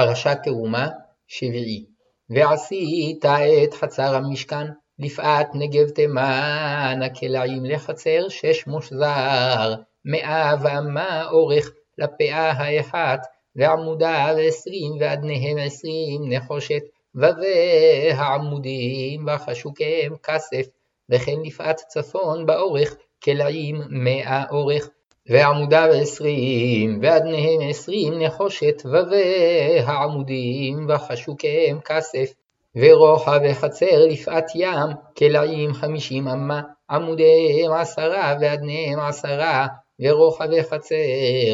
פרשת תרומה, שביעי. ועשית את חצר המשכן, לפאת נגב תימן, הקלעים לחצר שש מושזר, מאה ואמה אורך לפאה האחת, ועמודיו עשרים ואדניהם עשרים נחושת, העמודים וחשוקיהם כסף, וכן לפאת צפון באורך קלעים מאה אורך, ועמודיו עשרים, ואדניהם עשרים נחושת, העמודים וחשוקיהם כסף, ורוחב החצר לפאת ים, קלעים חמישים אמה, עמודיהם עשרה ואדניהם עשרה, ורוחב החצר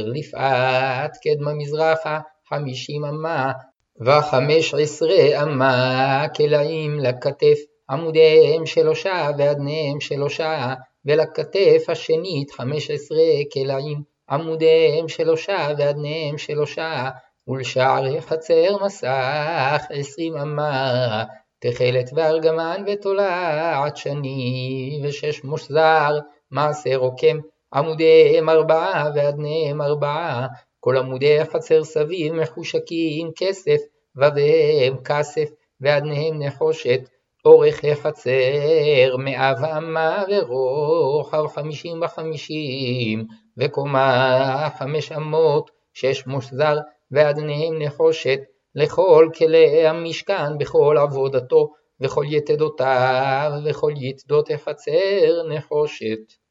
לפאת קדמה מזרחה, חמישים אמה, וחמש עשרה אמה, קלעים לכתף, עמודיהם שלושה ואדניהם שלושה, ולכתף השנית חמש עשרה קלעים, עמודיהם שלושה ואדניהם שלושה, ולשערי חצר מסך עשרים אמה, תכלת וארגמן ותולעת שני, ושש מושזר, מעשה רוקם, עמודיהם ארבעה ואדניהם ארבעה, כל עמודי החצר סביב מחושקים כסף, ובהם כסף, ואדניהם נחושת, אורך החצר מאה ואמה ורוחב חמישים וחמישים, וקומה חמש אמות, שש מושזר, ואדניהם נחושת, לכל כלי המשכן בכל עבודתו, וכל יתדותיו, וכל יתדות החצר נחושת.